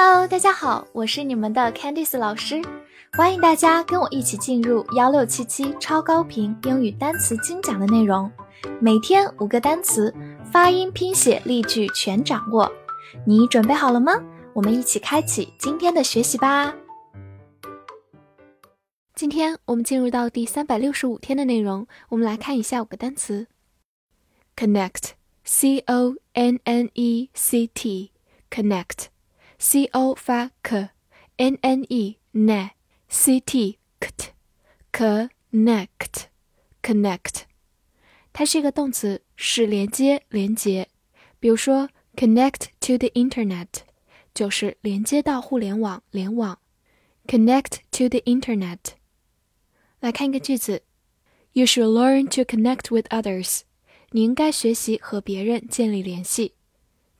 Hello，大家好，我是你们的 Candice 老师，欢迎大家跟我一起进入幺六七七超高频英语单词精讲的内容，每天五个单词，发音、拼写、例句全掌握，你准备好了吗？我们一起开启今天的学习吧。今天我们进入到第三百六十五天的内容，我们来看一下五个单词：connect，c o n n e c t，connect。c o 发 k，n n e ne，c t ct，connect，connect，它是一个动词，是连接、连接。比如说，connect to the internet，就是连接到互联网、联网。connect to the internet。来看一个句子：You should learn to connect with others。你应该学习和别人建立联系。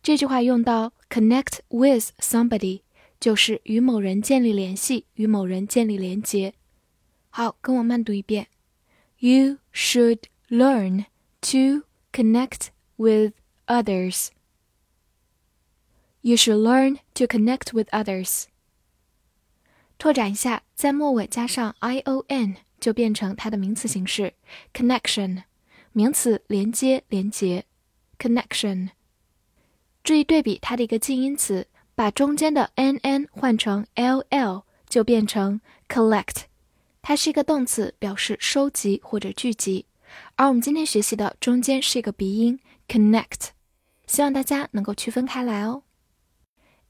这句话用到 connect with somebody，就是与某人建立联系，与某人建立连接。好，跟我慢读一遍。You should learn to connect with others. You should learn to connect with others. 拓展一下，在末尾加上 i o n 就变成它的名词形式 connection，名词连接、连接 connection。 注意对比它的一个近音词，把中间的 n n 换成 l l，就变成 collect。它是一个动词，表示收集或者聚集。而我们今天学习的中间是一个鼻音 connect，希望大家能够区分开来哦。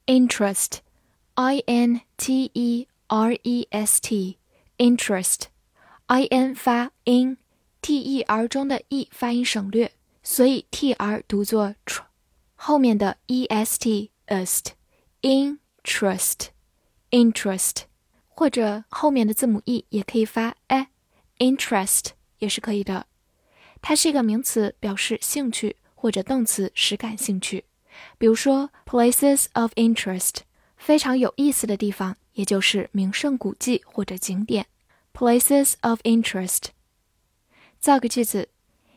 interest，i n t e r e s t，interest，i n 发 in，t e r 中的 e 发音省略，所以 t r 读作 tr。后面的 e s t est interest interest，或者后面的字母 e 也可以发 e interest 也是可以的。它是一个名词，表示兴趣，或者动词使感兴趣。比如说 places of interest，非常有意思的地方，也就是名胜古迹或者景点。places of interest。造个句子：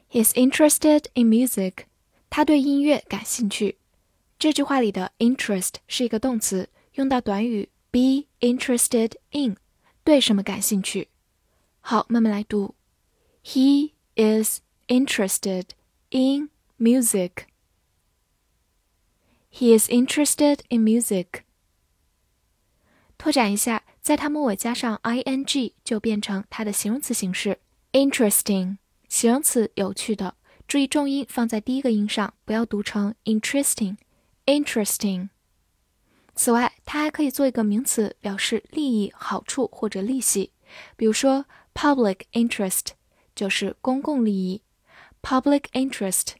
He's interested in music。 他对音乐感兴趣。这句话里的 interest 是一个动词，用到短语 be interested in，对什么感兴趣。好，慢慢来读。He is interested in music. He is interested in music. 拓展一下，在它末尾加上 ing 就变成它的形容词形式 interesting，形容词有趣的。注意重音放在第一个音上，不要读成 interesting。interesting。此外，它还可以做一个名词，表示利益、好处或者利息。比如说，public interest 就是公共利益，public interest。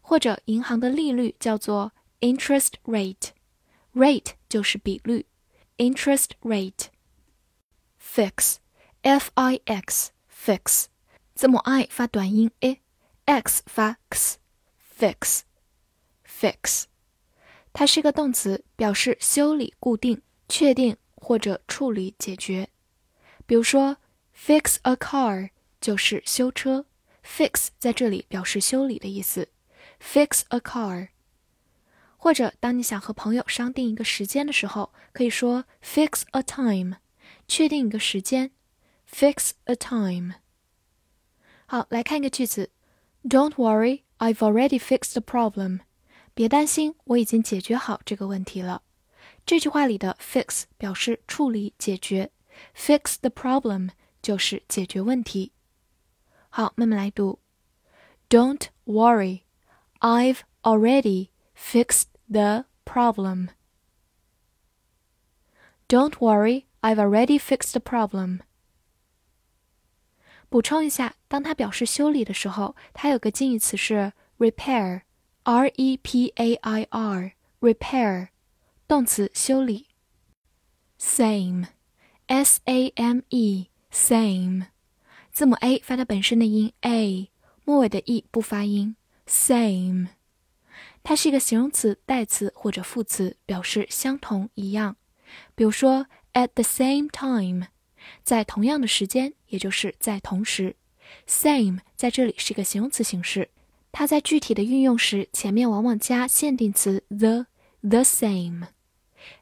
或者银行的利率叫做 interest rate，rate 就是比率，interest rate。fix，f i x，fix，字母 i 发短音 a。X 发 x，fix，fix，它是一个动词，表示修理、固定、确定或者处理、解决。比如说，fix a car 就是修车，fix 在这里表示修理的意思，fix a car。或者当你想和朋友商定一个时间的时候，可以说 fix a time，确定一个时间，fix a time。好，来看一个句子。Don't worry, I've already fixed the problem. 别担心，我已经解决好这个问题了。这句话里的 fix 表示处理、解决，fix the problem 就是解决问题。好，慢慢来读。Don't worry, I've already fixed the problem. Don't worry, I've already fixed the problem. 补充一下，当它表示修理的时候，它有个近义词是 repair，r e p a i r，repair，动词修理。same，s a m e，same，字母 a 发它本身的音 a，末尾的 e 不发音。same，它是一个形容词、代词或者副词，表示相同、一样。比如说，at the same time。在同样的时间，也就是在同时，same 在这里是一个形容词形式，它在具体的运用时，前面往往加限定词 the，the same。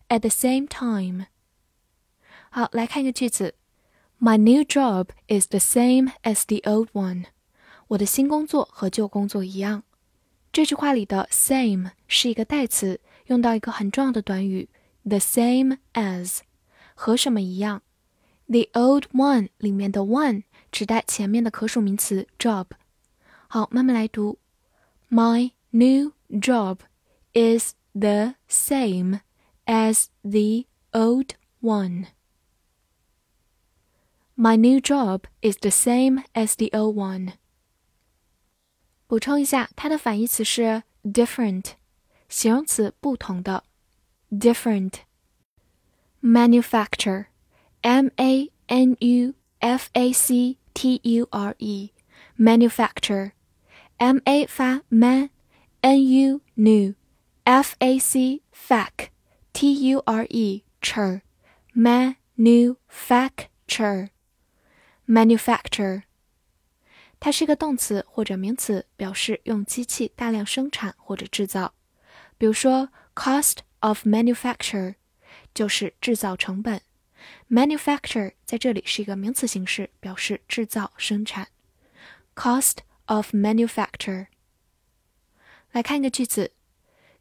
at the same time。好，来看一个句子：My new job is the same as the old one。我的新工作和旧工作一样。这句话里的 same 是一个代词，用到一个很重要的短语 the same as，和什么一样 ？The old one 里面的 one 指代前面的可数名词 job。好，慢慢来读。My new job is the same as the old one. My new job is the same as the old one. 补充一下，它的反义词是 different，形容词不同的。different。 manufacture，m a n u f a c t u r e，manufacture，m a 发 man，n u new，f a c fac，t u r e cher，manufacture，manufacture。它是一个动词或者名词，表示用机器大量生产或者制造。比如说，cost of manufacture 就是制造成本。 manufacture 在这里是一个名词形式，表示制造、生产。cost of manufacture。来看一个句子：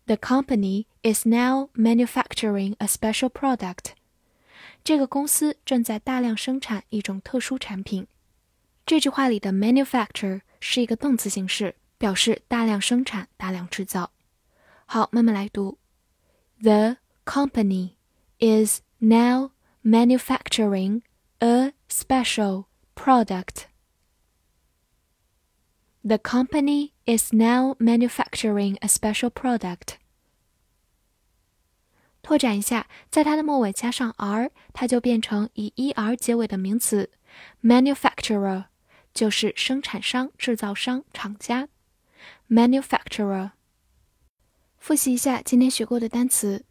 The company is now manufacturing a special product。这个公司正在大量生产一种特殊产品。这句话里的 manufacture 是一个动词形式，表示大量生产、大量制造。好，慢慢来读。The company is now manufacturing a special product. The company is now manufacturing a special product. 拓展一下，在它的末尾加上 r，它就变成以 er 结尾的名词 manufacturer。就是生产商、制造商、厂家，manufacturer。复习一下今天学过的单词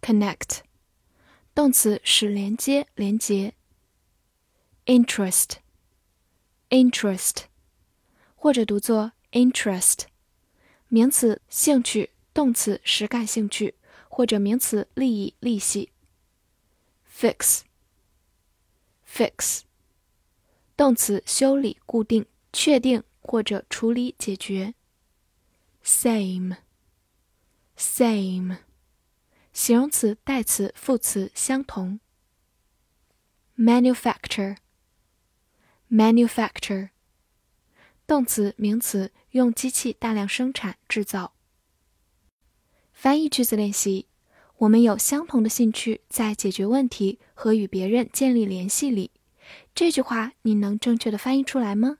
Connect，动词使连接、连接；interest，interest，或者读作 interest，名词兴趣，动词使感兴趣，或者名词利益、利息；fix，fix。动词修理、固定、确定或者处理、解决。same，same，形容词、代词、副词相同。manufacture，manufacture，动词、名词用机器大量生产、制造。翻译句子练习：我们有相同的兴趣，在解决问题和与别人建立联系里。这句话你能正确的翻译出来吗？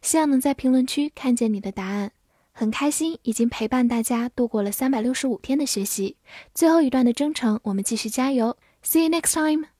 希望能在评论区看见你的答案。很开心已经陪伴大家度过了三百六十五天的学习，最后一段的征程，我们继续加油。See you next time.